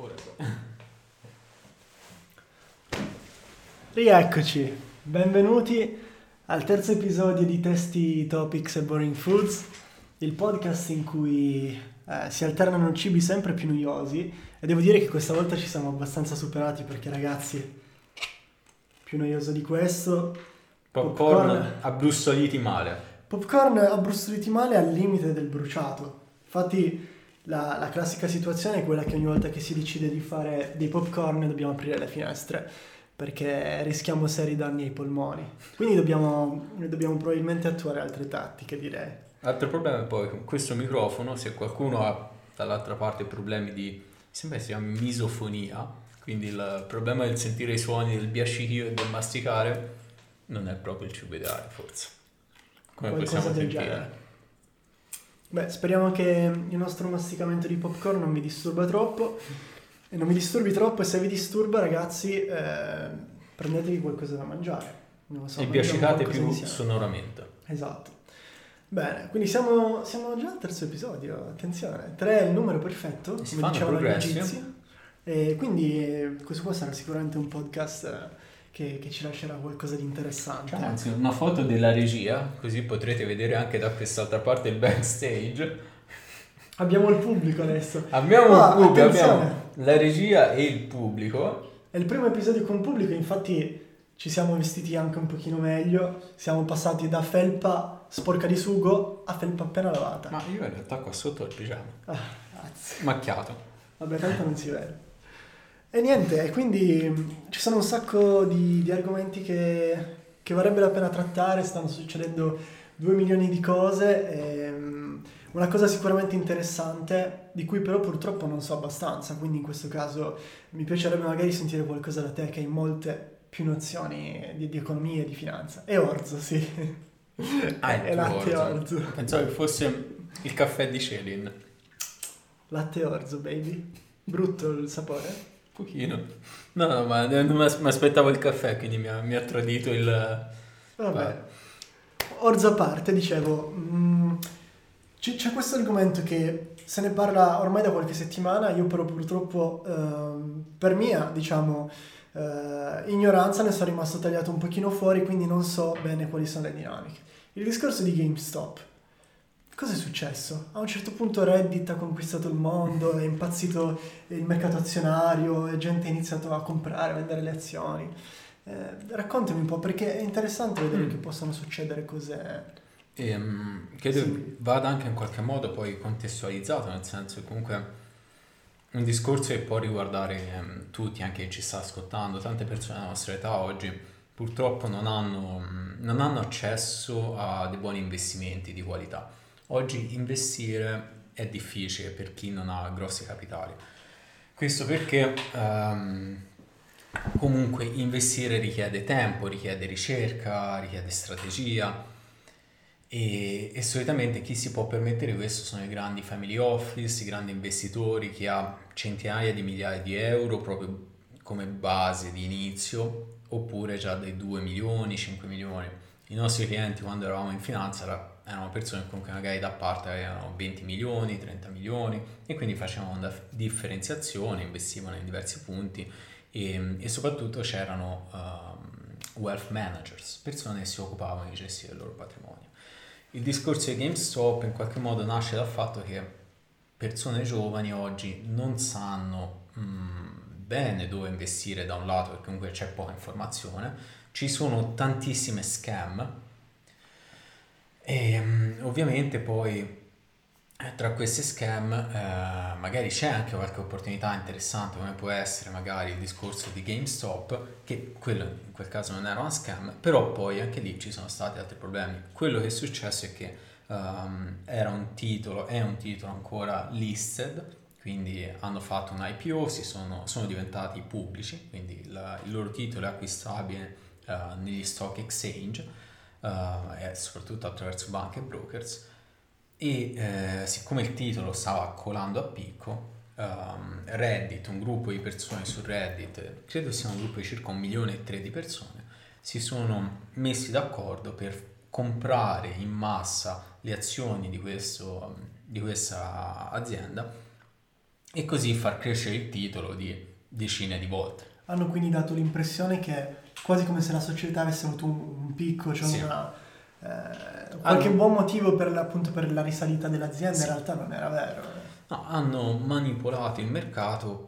Ora so. Rieccoci, benvenuti al terzo episodio di Testi Topics e Boring Foods, il podcast in cui eh, si alternano cibi sempre più noiosi e devo dire che questa volta ci siamo abbastanza superati perché ragazzi, più noioso di questo, Popcorn, Popcorn. abbrustoliti male. popcorn abbrustoliti male al limite del bruciato. Infatti la, la classica situazione è quella che ogni volta che si decide di fare dei popcorn dobbiamo aprire le finestre perché rischiamo seri danni ai polmoni. Quindi dobbiamo, dobbiamo probabilmente attuare altre tattiche, direi. Altro problema è poi con questo microfono, se qualcuno ha dall'altra parte problemi di, sembra si chiama misofonia, quindi il problema del sentire i suoni del biascichio e del masticare, non è proprio il cibo ideale forse. Come Qualcosa possiamo del sentire. genere. Beh, speriamo che il nostro masticamento di popcorn non vi disturba troppo. E non vi disturbi troppo e se vi disturba ragazzi eh, prendetevi qualcosa da mangiare. Non lo so, E qualcosa più insieme. sonoramente. Esatto. Bene, quindi siamo, siamo già al terzo episodio, attenzione. 3 è il numero perfetto, E come dicevano gli egizi. E quindi eh, questo qua sarà sicuramente un podcast eh, che, che ci lascerà qualcosa di interessante. Anzi, una foto della regia, così potrete vedere anche da quest'altra parte il backstage. Abbiamo il pubblico adesso. Abbiamo Ah, il pubblico, attenzione. abbiamo la regia e il pubblico. È il primo episodio con pubblico, infatti ci siamo vestiti anche un pochino meglio. Siamo passati da felpa sporca di sugo a felpa appena lavata. Ma io in realtà qua sotto ho il pigiama, Ah, grazie. macchiato. Vabbè, tanto non si vede. E niente, quindi mh, ci sono un sacco di, di argomenti che, che varrebbe la pena trattare, stanno succedendo due milioni di cose. E, mh, una cosa sicuramente interessante, di cui però purtroppo non so abbastanza, quindi in questo caso mi piacerebbe magari sentire qualcosa da te che hai molte più nozioni di, di economia e di finanza. E orzo, sì. Ah, e latte orzo. orzo. Pensavo che fosse il caffè di Celin. Latte orzo, baby. Brutto il sapore. Pochino. No, no, ma mi aspettavo il caffè, quindi mi ha, mi ha tradito il... Vabbè. Orzo a parte, dicevo, mh, c- c'è questo argomento che se ne parla ormai da qualche settimana, io però purtroppo ehm, per mia, diciamo, eh, ignoranza ne sono rimasto tagliato un pochino fuori, quindi non so bene quali sono le dinamiche. Il discorso di GameStop. Cosa è successo? A un certo punto Reddit ha conquistato il mondo, è impazzito il mercato azionario e gente ha iniziato a comprare, a vendere le azioni. Eh, raccontami un po' perché è interessante vedere Mm. che possano succedere cose. E, mm, credo Sì. vada anche in qualche modo poi contestualizzato, nel senso che comunque un discorso che può riguardare ehm, tutti, anche chi ci sta ascoltando, tante persone della nostra età oggi purtroppo non hanno, non hanno accesso a dei buoni investimenti di qualità. Oggi investire è difficile per chi non ha grossi capitali. Questo perché ehm, comunque investire richiede tempo, richiede ricerca, richiede strategia e, e solitamente chi si può permettere questo sono i grandi family office, i grandi investitori, chi ha centinaia di migliaia di euro proprio come base di inizio oppure già dei 2 milioni, 5 milioni. I nostri clienti quando eravamo in finanza era- erano persone che comunque magari da parte avevano 20 milioni, 30 milioni e quindi facevano una differenziazione, investivano in diversi punti e, e soprattutto c'erano ehm, wealth managers, persone che si occupavano di gestire il loro patrimonio. Il discorso di GameStop in qualche modo nasce dal fatto che persone giovani oggi non sanno mm, bene dove investire da un lato perché comunque c'è poca informazione, ci sono tantissime scam e mm, ovviamente poi eh, tra queste scam eh, magari c'è anche qualche opportunità interessante come può essere magari il discorso di GameStop che quello in quel caso non era una scam però poi anche lì ci sono stati altri problemi. Quello che è successo è che ehm, era un titolo è un titolo ancora listed quindi hanno fatto un IPO si sono, sono diventati pubblici quindi il, il loro titolo è acquistabile eh, negli stock exchange e soprattutto attraverso banche e brokers e eh, siccome il titolo stava colando a picco ehm, Reddit, un gruppo di persone su Reddit, credo sia un gruppo di circa un milione e tre di persone, si sono messi d'accordo per comprare in massa le azioni di, questo, di questa azienda e così far crescere il titolo di decine di volte. Hanno quindi dato l'impressione che quasi come se la società avesse avuto un, un picco, cioè sì. una, eh, qualche hanno... buon motivo per, appunto, per la risalita dell'azienda, sì. in realtà non era vero. No, hanno manipolato il mercato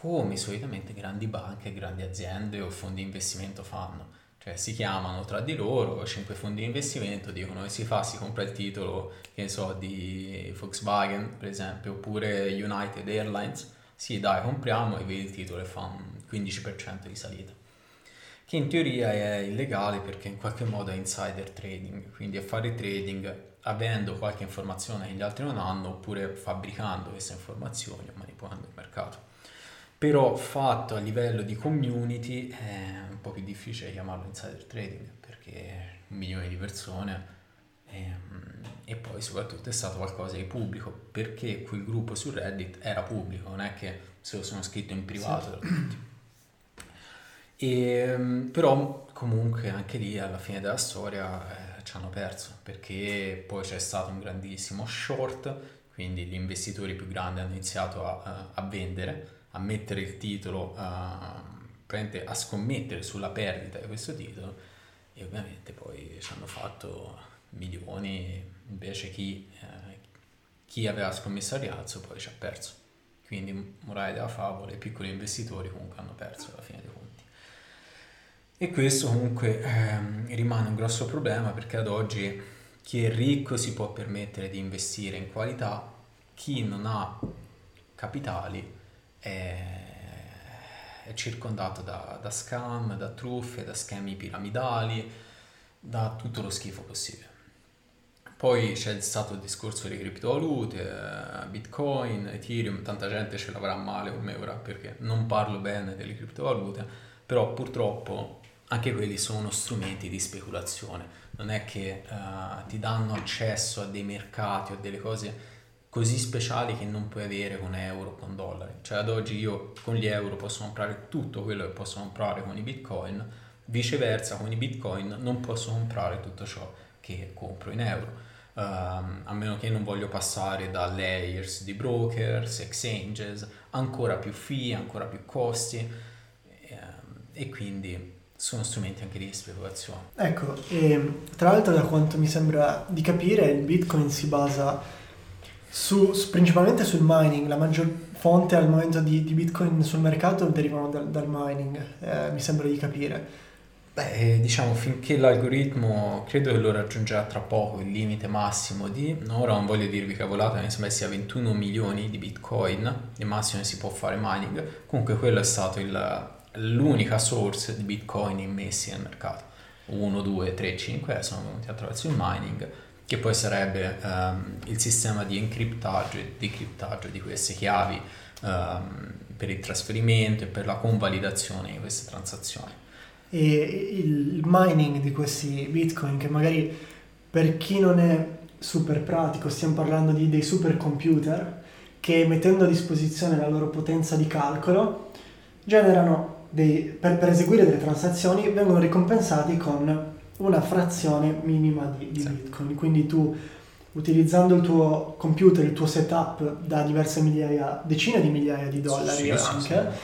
come solitamente grandi banche, grandi aziende o fondi di investimento fanno. Cioè si chiamano tra di loro, cinque fondi di investimento, dicono che si fa, si compra il titolo, che ne so, di Volkswagen per esempio, oppure United Airlines, sì dai compriamo e vedi il titolo e fa un 15% di salita. Che in teoria è illegale perché in qualche modo è insider trading, quindi è fare trading avendo qualche informazione che gli altri non hanno oppure fabbricando queste informazioni o manipolando il mercato però fatto a livello di community è un po' più difficile chiamarlo insider trading perché un milione di persone e, ehm, e, poi soprattutto è stato qualcosa di pubblico perché quel gruppo su Reddit era pubblico non è che se lo sono scritto in privato sì. E, ehm, però comunque anche lì alla fine della storia eh, ci hanno perso perché poi c'è stato un grandissimo short quindi gli investitori più grandi hanno iniziato a, a vendere a mettere il titolo, a, a scommettere sulla perdita di questo titolo e ovviamente poi ci hanno fatto milioni, invece chi, eh, chi aveva scommesso al rialzo poi ci ha perso. Quindi morale della favola, i piccoli investitori comunque hanno perso alla fine. E questo comunque ehm, rimane un grosso problema perché ad oggi chi è ricco si può permettere di investire in qualità, chi non ha capitali è, è circondato da, da scam, da truffe, da schemi piramidali, da tutto lo schifo possibile. Poi c'è stato il discorso delle criptovalute, eh, Bitcoin, Ethereum, tanta gente ce l'avrà male come ora perché non parlo bene delle criptovalute, però purtroppo anche quelli sono strumenti di speculazione, non è che uh, ti danno accesso a dei mercati o delle cose così speciali che non puoi avere con euro, con dollari. Cioè ad oggi io con gli euro posso comprare tutto quello che posso comprare con i bitcoin, viceversa con i bitcoin non posso comprare tutto ciò che compro in euro. Uh, a meno che non voglio passare da layers di brokers, exchanges, ancora più fee, ancora più costi uh, e quindi sono strumenti anche di speculazione. Ecco, e tra l'altro da quanto mi sembra di capire il bitcoin si basa su, su, principalmente sul mining, la maggior fonte al momento di, di Bitcoin sul mercato derivano dal, dal mining, eh, mi sembra di capire. Beh, diciamo finché l'algoritmo credo che lo raggiungerà tra poco il limite massimo di, ora non voglio dirvi cavolata, mi sembra sia 21 milioni di bitcoin, il massimo che si può fare mining, comunque quello è stato il, l'unica source di bitcoin immessi nel mercato. 1, 2, 3, 5 sono venuti attraverso il mining che poi sarebbe um, il sistema di encriptaggio e decriptaggio di queste chiavi um, per il trasferimento e per la convalidazione di queste transazioni. E il mining di questi bitcoin, che magari per chi non è super pratico, stiamo parlando di dei supercomputer che mettendo a disposizione la loro potenza di calcolo generano dei, per, per eseguire delle transazioni vengono ricompensati con una frazione minima di, di sì. Bitcoin. Quindi tu utilizzando il tuo computer, il tuo setup da diverse migliaia, decine di migliaia di dollari sì, anche, sì, anche,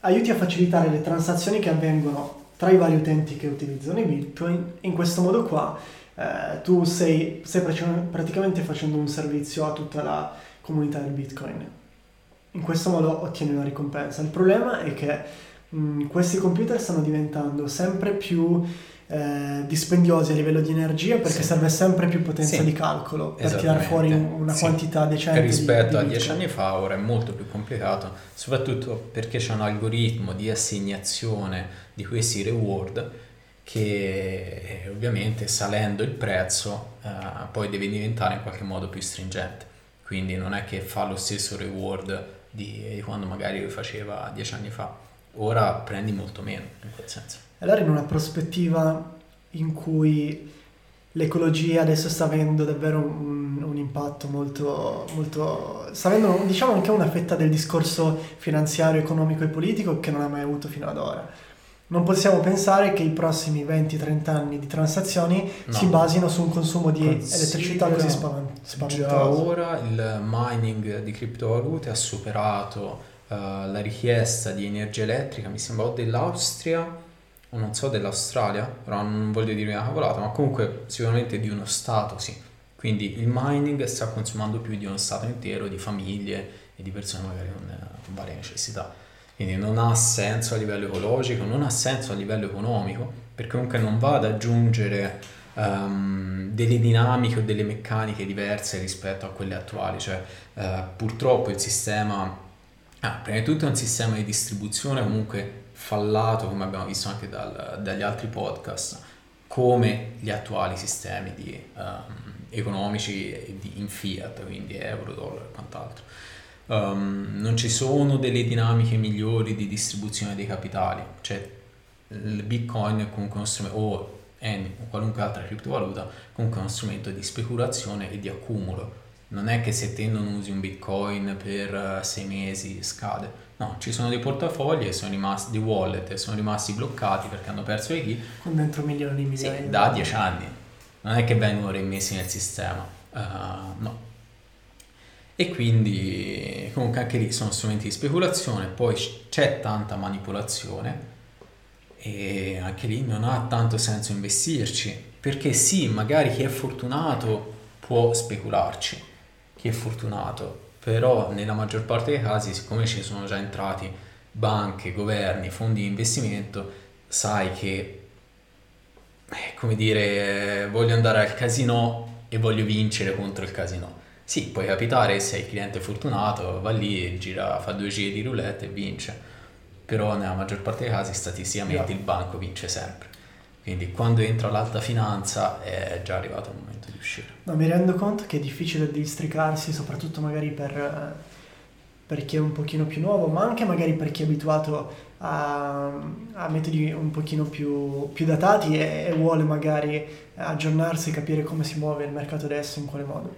aiuti a facilitare le transazioni che avvengono tra i vari utenti che utilizzano i Bitcoin. In questo modo qua eh, tu sei, stai praticamente facendo un servizio a tutta la comunità del Bitcoin. In questo modo ottieni una ricompensa. Il problema è che mh, questi computer stanno diventando sempre più eh, dispendiosi a livello di energia perché sì. serve sempre più potenza sì. di calcolo per tirare fuori una sì. quantità decente. Rispetto di, di a dieci anni fa ora è molto più complicato, soprattutto perché c'è un algoritmo di assegnazione di questi reward che eh, ovviamente salendo il prezzo eh, poi deve diventare in qualche modo più stringente. Quindi non è che fa lo stesso reward di, di quando magari lo faceva dieci anni fa. Ora prendi molto meno in quel senso. Allora in una prospettiva in cui l'ecologia adesso sta avendo davvero un, un impatto molto, molto... sta avendo diciamo anche una fetta del discorso finanziario, economico e politico che non ha mai avuto fino ad ora. non possiamo pensare che i prossimi 20-30 anni di transazioni No. si basino su un consumo di Considera elettricità così spaven- spaventoso. Già ora il mining di criptovalute ha superato la richiesta di energia elettrica, mi sembra o dell'Austria o non so dell'Australia, però non voglio dire una cavolata, ma comunque sicuramente di uno Stato sì. Quindi il mining sta consumando più di uno Stato intero, di famiglie e di persone magari con, eh, con varie necessità. Quindi non ha senso a livello ecologico, non ha senso a livello economico, perché comunque non va ad aggiungere ehm, delle dinamiche o delle meccaniche diverse rispetto a quelle attuali. Cioè, eh, purtroppo il sistema, ah, prima di tutto è un sistema di distribuzione comunque fallato, come abbiamo visto anche dal- dagli altri podcast, come gli attuali sistemi di, ehm, economici di- in fiat, quindi euro, dollaro e quant'altro. Um, non ci sono delle dinamiche migliori di distribuzione dei capitali, cioè il bitcoin è comunque uno strumento, o è qualunque altra criptovaluta, comunque è uno strumento di speculazione e di accumulo. Non è che se te non usi un bitcoin per eh, sei mesi scade. No, ci sono dei portafogli e sono rimasti, di wallet e sono rimasti bloccati perché hanno perso i key Con dentro milioni sì, milioni. di da. 10 anni. Non è che vengono rimessi nel sistema. Uh, no. E quindi comunque anche lì sono strumenti di speculazione, poi c'è tanta manipolazione e anche lì non ha tanto senso investirci, perché sì, magari chi è fortunato può specularci, chi è fortunato, però nella maggior parte dei casi, siccome ci sono già entrati banche, governi, fondi di investimento, sai che, eh, come dire, voglio andare al casino e voglio vincere contro il casino. Sì, può capitare, sei il cliente fortunato, va lì, gira, fa due giri di roulette e vince, però nella maggior parte dei casi statisticamente il banco vince sempre. Quindi quando entra l'alta finanza è già arrivato il momento di uscire. No, mi rendo conto che è difficile districarsi, soprattutto magari per, eh, per chi è un pochino più nuovo, ma anche magari per chi è abituato a, a metodi un pochino più, più datati e, e vuole magari aggiornarsi e capire come si muove il mercato adesso, in quale modo.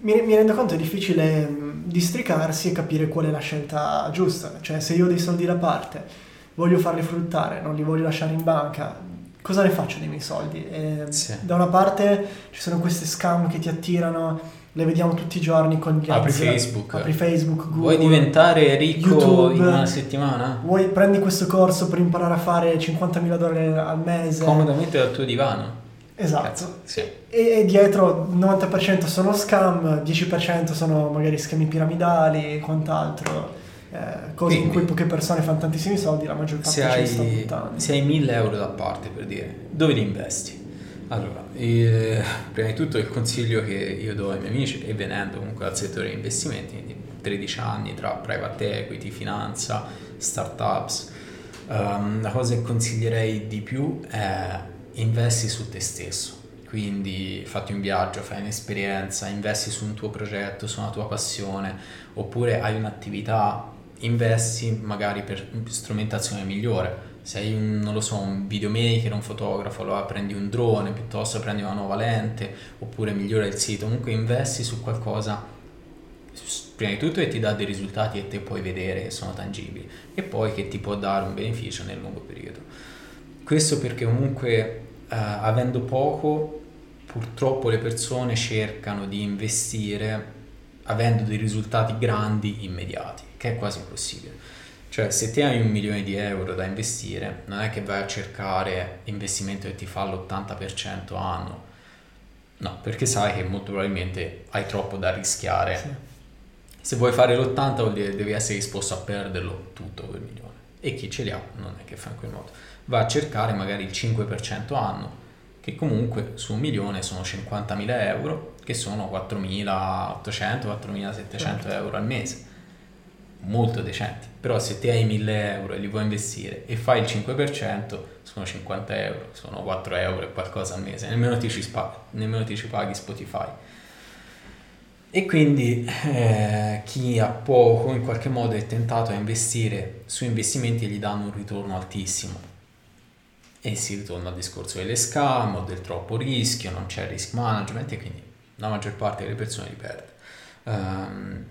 Mi, mi rendo conto è difficile mh, districarsi e capire qual è la scelta giusta, cioè se io ho dei soldi da parte, voglio farli fruttare, non li voglio lasciare in banca, cosa ne faccio dei miei soldi? E, Sì. Da una parte ci sono queste scam che ti attirano, le vediamo tutti i giorni con gli Apri ads, Facebook. apri Facebook, Google. Vuoi diventare ricco YouTube. in una settimana? Vuoi prendi questo corso per imparare a fare 50.000 dollari al mese? Comodamente dal tuo divano. Esatto. Cazzo, sì. E, e dietro il 90% sono scam, 10% sono magari schemi piramidali e quant'altro, eh, cose in cui poche persone fanno tantissimi soldi, la maggior parte Se li sta hai, buttando. se hai 1000 euro da parte per dire, dove li investi? Allora, eh, prima di tutto il consiglio che io do ai miei amici, e venendo comunque dal settore degli investimenti, quindi 13 anni tra private equity, finanza, startups, ehm, la cosa che consiglierei di più è investi su te stesso. Quindi fatti un viaggio, fai un'esperienza, investi su un tuo progetto, su una tua passione, oppure hai un'attività, investi magari per strumentazione migliore. Sei un, non lo so, un videomaker, un fotografo, allora prendi un drone, piuttosto prendi una nuova lente, oppure migliora il sito. Comunque investi su qualcosa, prima di tutto che ti dà dei risultati che te puoi vedere, che sono tangibili, e poi che ti può dare un beneficio nel lungo periodo. Questo perché comunque eh, avendo poco, purtroppo le persone cercano di investire avendo dei risultati grandi immediati, che è quasi impossibile. Cioè, se te hai un milione di euro da investire, non è che vai a cercare investimento che ti fa l'80% anno. No, perché sai che molto probabilmente hai troppo da rischiare. Sì. Se vuoi fare l'80 vuol dire devi essere disposto a perderlo tutto quel milione. E chi ce li ha non è che fa in quel modo. Va a cercare magari il 5% anno, che comunque su un milione sono 50.000 euro, che sono 4.800-4.700 Certo. euro al mese. Molto decenti. Però se ti hai 1.000 euro e li vuoi investire e fai il 5%, sono 50 euro, sono 4 euro e qualcosa al mese. Nemmeno ti ci, spa- nemmeno ti ci paghi Spotify. E quindi eh, chi ha poco in qualche modo è tentato a investire su investimenti che gli danno un ritorno altissimo. E si ritorna al discorso delle scam o del troppo rischio, non c'è risk management e quindi la maggior parte delle persone li perde. Ehm,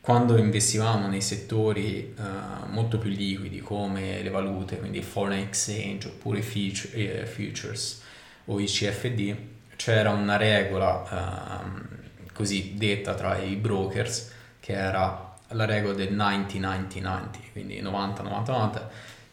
quando investivamo nei settori uh, molto più liquidi come le valute, quindi foreign exchange oppure i future, eh, futures o i CFD, c'era una regola uh, così detta tra i brokers che era la regola del 90-90-90, quindi 90-90-90,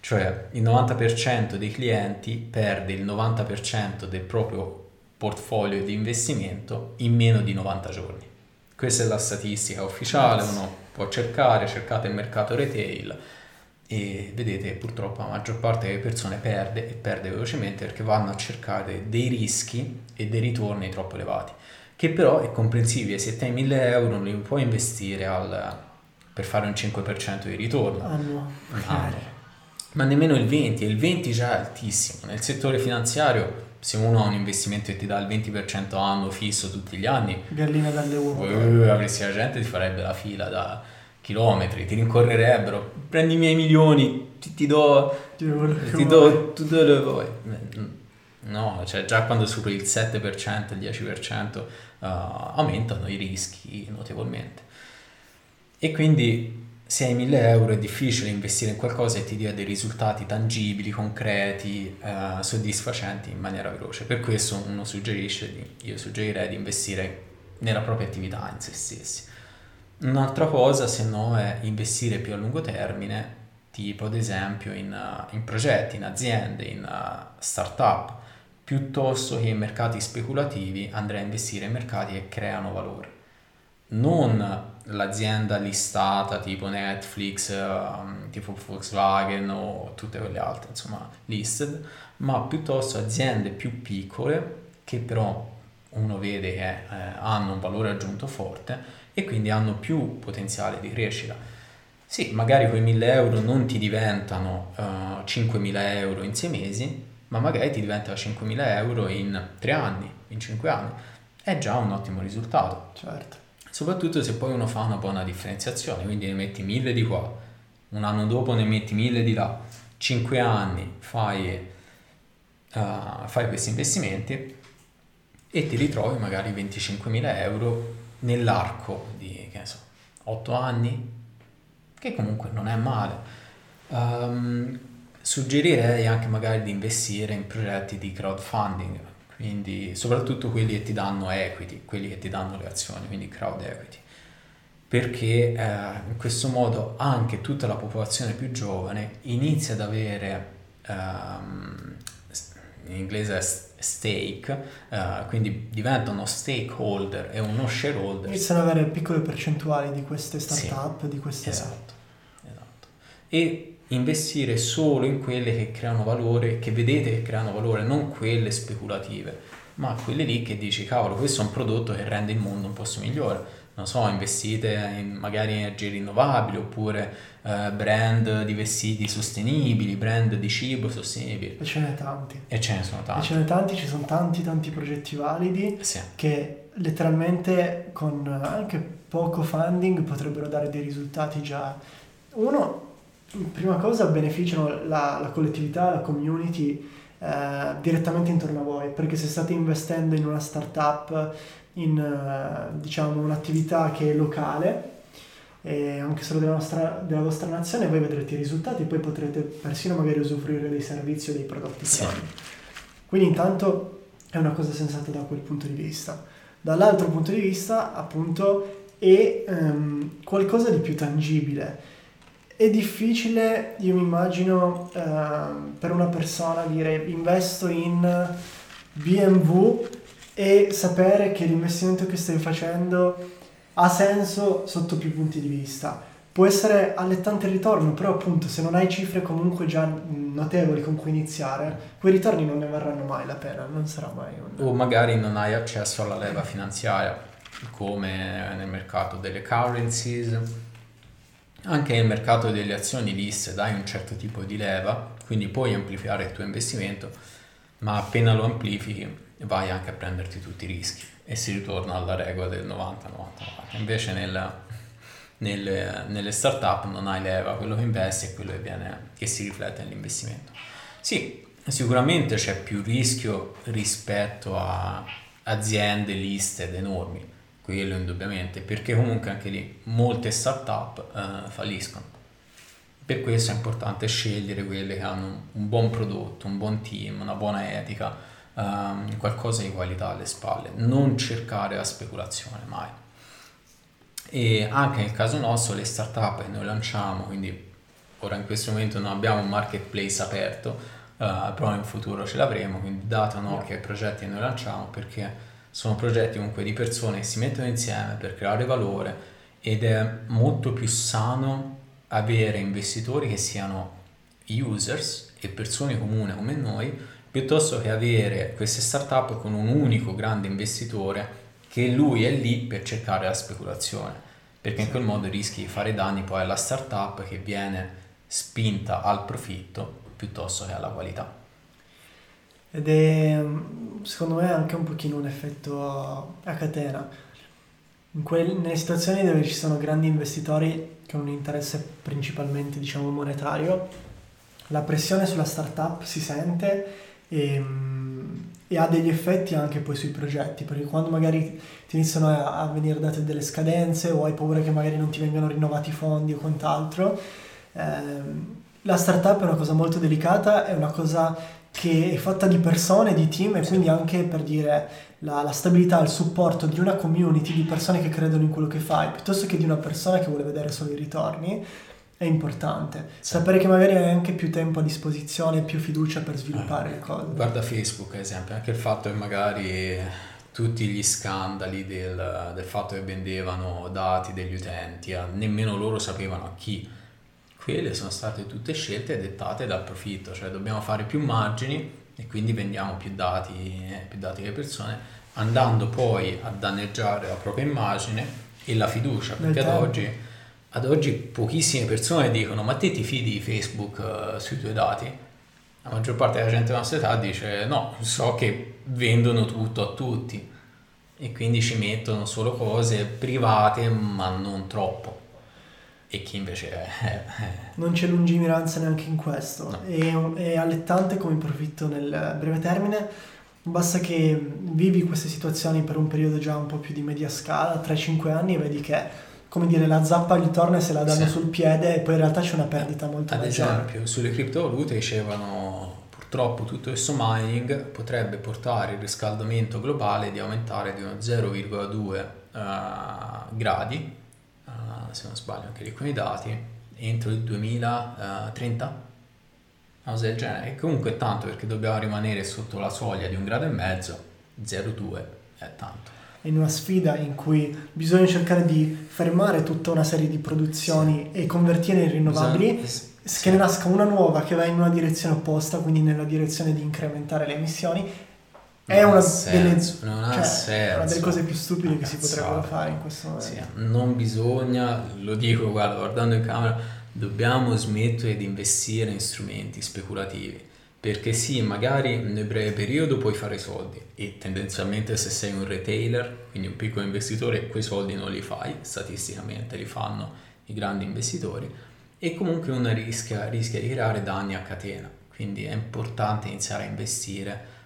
cioè il 90% dei clienti perde il 90% del proprio portfolio di investimento in meno di 90 giorni. Questa è la statistica ufficiale, uno può cercare, cercate il mercato retail e vedete purtroppo la maggior parte delle persone perde e perde velocemente perché vanno a cercare dei rischi e dei ritorni troppo elevati, che però è comprensibile, se te hai 1000 euro non li puoi investire al, per fare un 5% di ritorno. Annuo. Anno. Ma nemmeno il 20, il 20 già è altissimo. Nel settore finanziario se uno ha un investimento che ti dà il 20% anno fisso tutti gli anni, gallina dalle uova, avresti la gente ti farebbe la fila da chilometri, ti rincorrerebbero, prendi i miei milioni, ti, ti do, ti, ti do tutto le vuoi. No, cioè già quando superi il 7%, il 10% uh, aumentano i rischi notevolmente. E quindi se hai 1000 euro è difficile investire in qualcosa e ti dia dei risultati tangibili, concreti, eh, soddisfacenti in maniera veloce. Per questo uno suggerisce, di, io suggerirei di investire nella propria attività in se stessi. Un'altra cosa, se no, è investire più a lungo termine, tipo ad esempio in, uh, in progetti, in aziende, in uh, start-up, piuttosto che in mercati speculativi andrei a investire in mercati che creano valore. Non l'azienda listata tipo Netflix, um, tipo Volkswagen o tutte quelle altre, insomma, listed, ma piuttosto aziende più piccole che però uno vede che eh, hanno un valore aggiunto forte e quindi hanno più potenziale di crescita. Sì, magari quei 1000 euro non ti diventano uh, 5.000 euro in 6 mesi, ma magari ti diventano 5.000 euro in 3 anni, in 5 anni. È già un ottimo risultato. Certo soprattutto se poi uno fa una buona differenziazione, quindi ne metti mille di qua, un anno dopo ne metti mille di là, cinque anni fai, uh, fai questi investimenti e ti ritrovi magari 25.000 euro nell'arco di, che so, 8 anni, che comunque non è male. Um, suggerirei anche magari di investire in progetti di crowdfunding, quindi soprattutto quelli che ti danno equity, quelli che ti danno le azioni, quindi crowd equity, perché eh, in questo modo anche tutta la popolazione più giovane inizia ad avere, um, in inglese è stake, uh, quindi diventa uno stakeholder e uno shareholder. Iniziano ad avere piccole percentuali di queste startup, sì, di queste... Esatto, esatto. E investire solo in quelle che creano valore, che vedete che creano valore, non quelle speculative, ma quelle lì che dici, cavolo, questo è un prodotto che rende il mondo un posto migliore. Non so, investite in magari energie rinnovabili oppure eh, brand di vestiti sostenibili, brand di cibo sostenibili. E ce n'è tanti. E ce ne sono tanti. E ce n'è tanti, ci sono tanti tanti progetti validi sì. che letteralmente con anche poco funding potrebbero dare dei risultati già. Uno, prima cosa beneficiano la, la collettività, la community eh, direttamente intorno a voi, perché se state investendo in una startup, in eh, diciamo un'attività che è locale, e anche solo della, nostra, della vostra nazione, voi vedrete i risultati e poi potrete persino magari usufruire dei servizi o dei prodotti sì. Quindi intanto è una cosa sensata da quel punto di vista. Dall'altro punto di vista, appunto, è um, qualcosa di più tangibile è difficile, io mi immagino, eh, per una persona dire investo in BMW e sapere che l'investimento che stai facendo ha senso sotto più punti di vista. Può essere allettante il ritorno, però appunto se non hai cifre comunque già notevoli con cui iniziare, quei ritorni non ne varranno mai la pena, non sarà mai un... O magari non hai accesso alla leva finanziaria, come nel mercato delle currencies, anche nel mercato delle azioni liste dai un certo tipo di leva, quindi puoi amplificare il tuo investimento, ma appena lo amplifichi vai anche a prenderti tutti i rischi e si ritorna alla regola del 90-90. Invece nel, nel, nelle startup non hai leva, quello che investi è quello che, viene, che si riflette nell'investimento. Sì, sicuramente c'è più rischio rispetto a aziende listed enormi, quello indubbiamente, perché comunque anche lì molte start-up eh, falliscono. Per questo è importante scegliere quelle che hanno un buon prodotto, un buon team, una buona etica, ehm, qualcosa di qualità alle spalle, non cercare la speculazione mai. E anche nel caso nostro le start-up che noi lanciamo, quindi ora in questo momento non abbiamo un marketplace aperto, uh, però in futuro ce l'avremo, quindi date un occhio ai progetti che noi lanciamo perché sono progetti comunque di persone che si mettono insieme per creare valore ed è molto più sano avere investitori che siano users e persone comuni come noi piuttosto che avere queste startup con un unico grande investitore che lui è lì per cercare la speculazione perché in quel modo rischi di fare danni poi alla startup che viene spinta al profitto piuttosto che alla qualità. Ed è secondo me anche un pochino un effetto a, catena. Quel, nelle situazioni dove ci sono grandi investitori che hanno un interesse principalmente diciamo monetario, la pressione sulla startup si sente e, e, ha degli effetti anche poi sui progetti, perché quando magari ti iniziano a, a venire date delle scadenze o hai paura che magari non ti vengano rinnovati i fondi o quant'altro, ehm, la startup è una cosa molto delicata, è una cosa che è fatta di persone, di team e quindi anche per dire la, la, stabilità, il supporto di una community di persone che credono in quello che fai, piuttosto che di una persona che vuole vedere solo i ritorni, è importante. Sì. Sapere che magari hai anche più tempo a disposizione, più fiducia per sviluppare eh, le cose. Guarda Facebook, ad esempio, anche il fatto che magari tutti gli scandali del, del fatto che vendevano dati degli utenti, nemmeno loro sapevano a chi quelle sono state tutte scelte dettate dal profitto, cioè dobbiamo fare più margini e quindi vendiamo più dati, eh, più dati alle persone, andando poi a danneggiare la propria immagine e la fiducia, perché ad oggi, ad oggi, pochissime persone dicono ma te ti fidi di Facebook uh, sui tuoi dati? La maggior parte della gente della nostra età dice no, so che vendono tutto a tutti. E quindi ci mettono solo cose private ma non troppo e chi invece è... non c'è lungimiranza neanche in questo, no. è, è allettante come profitto nel breve termine, basta che vivi queste situazioni per un periodo già un po' più di media scala, 3-5 anni e vedi che come dire, la zappa gli torna e se la danno sì. sul piede e poi in realtà c'è una perdita molto Ad maggiore. esempio, sulle criptovalute dicevano purtroppo tutto questo mining potrebbe portare il riscaldamento globale di aumentare di uno 0,2 uh, gradi se non sbaglio anche lì con i dati, entro il 2030, una cosa del genere. E comunque tanto perché dobbiamo rimanere sotto la soglia di un grado e mezzo, 0,2 è tanto. In una sfida in cui bisogna cercare di fermare tutta una serie di produzioni sì. e convertire in rinnovabili, bisogna... che ne nasca una nuova che va in una direzione opposta, quindi nella direzione di incrementare le emissioni è una, senso, delle, cioè, una delle cose più stupide che si potrebbero fare in questo momento. Sì, non bisogna, lo dico guarda, guardando in camera, dobbiamo smettere di investire in strumenti speculativi. Perché sì, magari nel breve periodo puoi fare soldi e tendenzialmente se sei un retailer, quindi un piccolo investitore, quei soldi non li fai, statisticamente li fanno i grandi investitori e comunque uno rischia, rischia di creare danni a catena. Quindi è importante iniziare a investire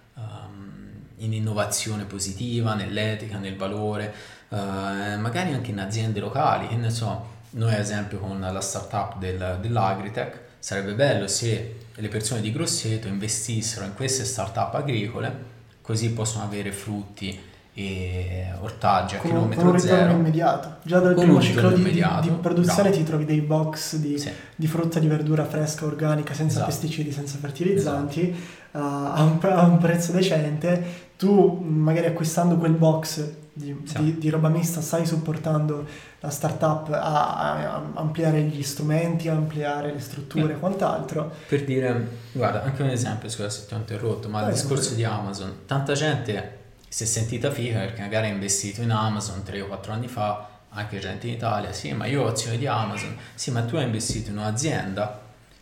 in innovazione positiva, nell'etica, nel valore, eh, magari anche in aziende locali, che ne so, noi ad esempio con la startup del, dell'Agritech sarebbe bello se le persone di Grosseto investissero in queste startup agricole, così possono avere frutti e ortaggi a con, chilometro con un zero. immediato. Già dal primo ciclo di, di, di, produzione Bravo. ti trovi dei box di, sì. di, frutta di verdura fresca, organica, senza esatto. pesticidi, senza fertilizzanti, esatto. A, un, a, un, prezzo decente. Tu magari acquistando quel box di, sì. di roba mista stai supportando la startup a, a, ampliare gli strumenti, a ampliare le strutture e quant'altro. Per dire, guarda, anche un esempio, scusa se ti ho interrotto, ma il discorso di Amazon, tanta gente si è sentita figa perché magari ha investito in Amazon 3 o 4 anni fa, anche gente in Italia, sì, ma io ho azioni di Amazon, sì, ma tu hai investito in un'azienda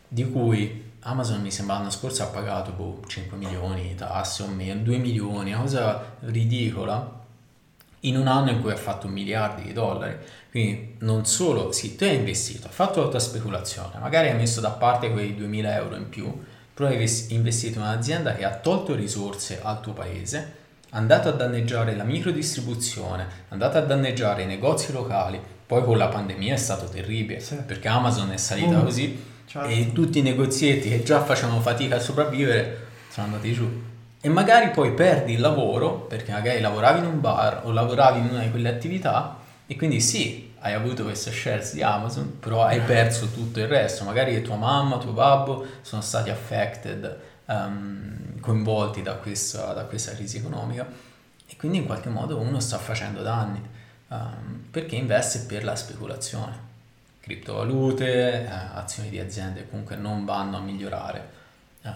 di cui Amazon mi sembra l'anno scorso ha pagato boh, 5 milioni di tasse o meno, 2 milioni, una cosa ridicola, in un anno in cui ha fatto miliardi di dollari. Quindi non solo, sì, tu hai investito, hai fatto la tua speculazione, magari hai messo da parte quei 2000 euro in più, però hai investito in un'azienda che ha tolto risorse al tuo paese, andato a danneggiare la microdistribuzione, andato a danneggiare i negozi locali, poi con la pandemia è stato terribile, Sì. perché Amazon è salita Mm. così Certo. e tutti i negozietti che già facevano fatica a sopravvivere sono andati giù. E magari poi perdi il lavoro, perché magari lavoravi in un bar o lavoravi in una di quelle attività e quindi sì, hai avuto queste shares di Amazon, però hai perso tutto il resto. Magari tua mamma, tuo babbo sono stati affected, ehm, coinvolti da questa, da questa crisi economica e quindi in qualche modo uno sta facendo danni ehm, perché investe per la speculazione. Criptovalute, eh, azioni di aziende comunque non vanno a migliorare eh,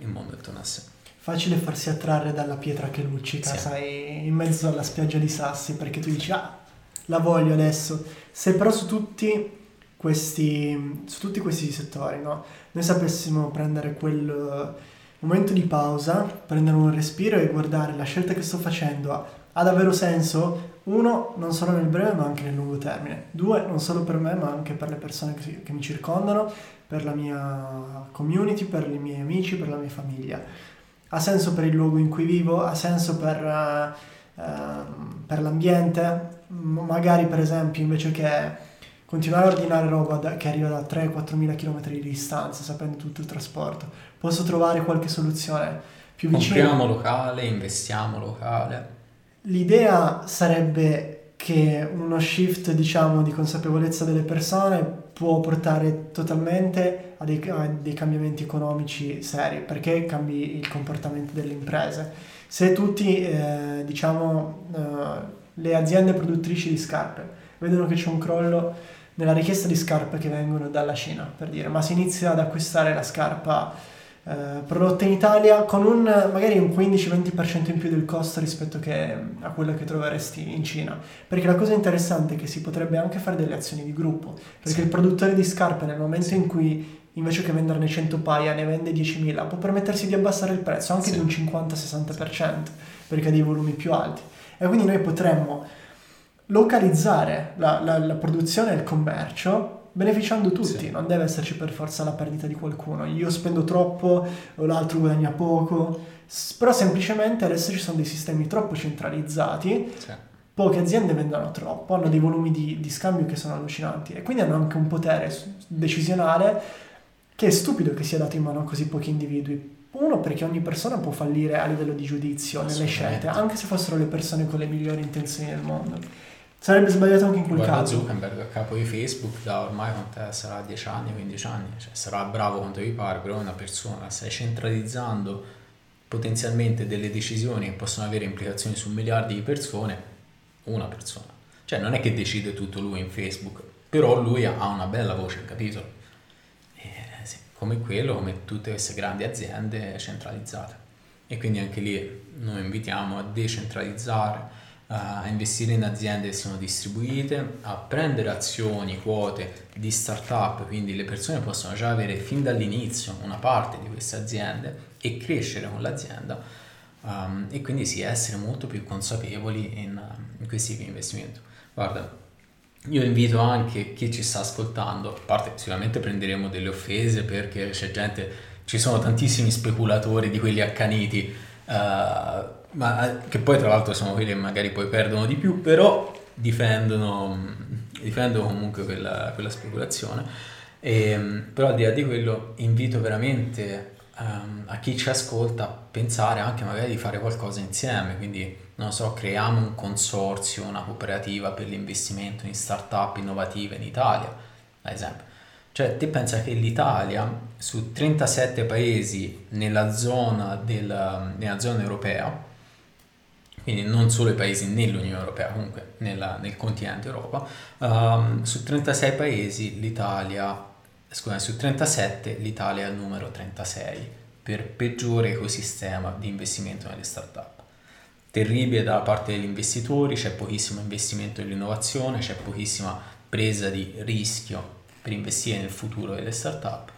il mondo intorno a sé. Facile farsi attrarre dalla pietra che luccica, Sì. sai, in mezzo alla spiaggia di sassi, perché tu dici, ah, la voglio adesso. Se però su tutti questi, su tutti questi settori, no? Noi sapessimo prendere quel eh, momento di pausa, prendere un respiro e guardare la scelta che sto facendo ha, ha davvero senso? Uno, non solo nel breve ma anche nel lungo termine. Due, non solo per me ma anche per le persone che, che mi circondano, per la mia community, per i miei amici, per la mia famiglia ha senso per il luogo in cui vivo, ha senso per, eh, ehm, per l'ambiente, magari per esempio invece che continuare a ordinare roba da- che arriva da 3-4 mila km di distanza, sapendo tutto il trasporto, posso trovare qualche soluzione più vicina. Compriamo locale, investiamo locale. L'idea sarebbe che uno shift, diciamo, di consapevolezza delle persone può portare totalmente a dei, a dei cambiamenti economici seri, perché cambi il comportamento delle imprese. Se tutti, eh, diciamo, eh, le aziende produttrici di scarpe vedono che c'è un crollo nella richiesta di scarpe che vengono dalla Cina, per dire, ma si inizia ad acquistare la scarpa eh, prodotta in Italia con un magari un 15-20% in più del costo rispetto che, a quello che troveresti in Cina. Perché la cosa interessante è che si potrebbe anche fare delle azioni di gruppo, perché Sì. il produttore di scarpe nel momento Sì. in cui invece che venderne 100 paia ne vende 10.000 può permettersi di abbassare il prezzo anche Sì. di un 50-60% perché ha dei volumi più alti. E quindi noi potremmo localizzare la, la- la produzione e il commercio beneficiando tutti, Sì. non deve esserci per forza la perdita di qualcuno. Io spendo troppo o l'altro guadagna poco, però semplicemente adesso ci sono dei sistemi troppo centralizzati, Sì. poche aziende vendono troppo, hanno dei volumi di, di scambio che sono allucinanti e quindi hanno anche un potere decisionale che è stupido che sia dato in mano a così pochi individui. Uno, perché ogni persona può fallire a livello di giudizio nelle scelte, anche se fossero le persone con le migliori intenzioni del mondo. Sarebbe sbagliato anche in quel Guarda caso. Zuckerberg a capo di Facebook da ormai sarà 10 anni, 15 anni, cioè sarà bravo quanto vi pare, però è una persona, stai centralizzando potenzialmente delle decisioni che possono avere implicazioni su miliardi di persone, una persona. Cioè non è che decide tutto lui in Facebook, però lui ha una bella voce, capito? Eh, sì, come quello, come tutte queste grandi aziende centralizzate. E quindi anche lì noi invitiamo a decentralizzare, a investire in aziende che sono distribuite, a prendere azioni, quote di startup, quindi le persone possono già avere fin dall'inizio una parte di queste aziende e crescere con l'azienda um, e quindi sì, essere molto più consapevoli in, in questi tipi di investimento. Guarda, io invito anche chi ci sta ascoltando, a parte sicuramente prenderemo delle offese perché c'è gente, ci sono tantissimi speculatori di quelli accaniti, eh, ma eh, che poi tra l'altro sono quelli che magari poi perdono di più, però difendono, difendono comunque quella, quella speculazione. E, però al di là di quello invito veramente ehm, a chi ci ascolta a pensare anche magari di fare qualcosa insieme, quindi non so, creiamo un consorzio, una cooperativa per l'investimento in start-up innovative in Italia, ad esempio. Cioè, te pensa che l'Italia, su 37 paesi nella zona, del, nella zona europea, quindi non solo i paesi nell'Unione Europea, comunque nella- nel continente Europa, ehm, su 36 paesi l'Italia, scusa, su 37 l'Italia è al numero 36 per peggiore ecosistema di investimento nelle start-up. Terribile da parte degli investitori, c'è pochissimo investimento nell'innovazione, c'è pochissima presa di rischio per investire nel futuro delle start-up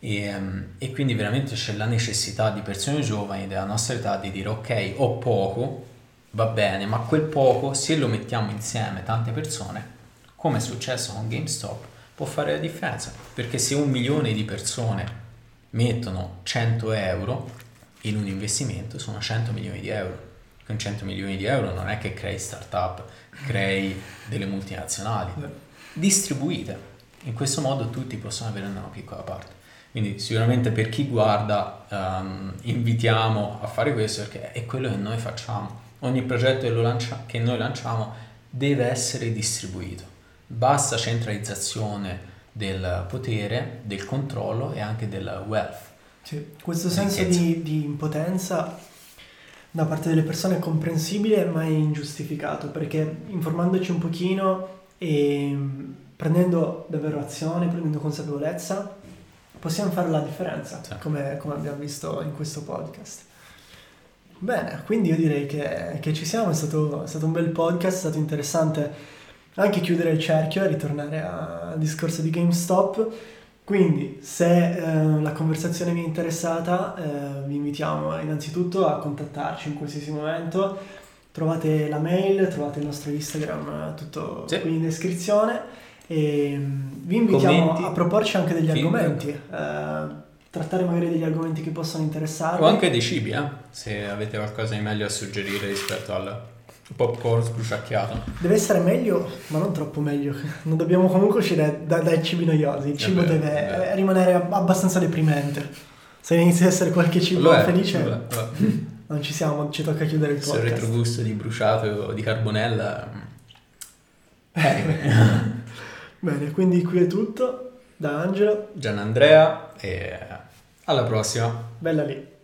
e, ehm, e quindi veramente c'è la necessità di persone giovani della nostra età di dire ok, ho poco, va bene, ma quel poco se lo mettiamo insieme tante persone, come è successo con GameStop, può fare la differenza, perché se un milione di persone mettono 100 euro in un investimento sono 100 milioni di euro. con 100 milioni di euro non è che crei startup, crei delle multinazionali distribuite. In questo modo tutti possono avere una piccola parte. Quindi sicuramente per chi guarda um, invitiamo a fare questo perché è quello che noi facciamo. Ogni progetto che, lancia- che noi lanciamo deve essere distribuito. Basta centralizzazione del potere, del controllo e anche del wealth. Sì, questo senso di, di, impotenza da parte delle persone è comprensibile ma è ingiustificato perché informandoci un pochino e prendendo davvero azione, prendendo consapevolezza, possiamo fare la differenza, sì. come, come, abbiamo visto in questo podcast. Bene, quindi io direi che, che ci siamo, è stato, è stato, un bel podcast, è stato interessante anche chiudere il cerchio e ritornare al discorso di GameStop. Quindi, se eh, la conversazione vi è interessata, eh, vi invitiamo innanzitutto a contattarci in qualsiasi momento. Trovate la mail, trovate il nostro Instagram, tutto sì. qui in descrizione. E mm, vi invitiamo Commenti, a proporci anche degli feedback. argomenti, eh, trattare magari degli argomenti che possono interessarvi. O anche dei cibi, eh? se avete qualcosa di meglio a suggerire rispetto al popcorn sbruciacchiato. Deve essere meglio, ma non troppo meglio. Non dobbiamo comunque uscire da, dai cibi noiosi. Il cibo vero, deve rimanere abbastanza deprimente. Se inizia ad essere qualche cibo lo felice, lo è, lo è. non ci siamo, ci tocca chiudere il podcast. Se il retrogusto di bruciato o di carbonella... Eh. Bene, quindi qui è tutto da Angelo, Gian Andrea e alla prossima. Bella lì.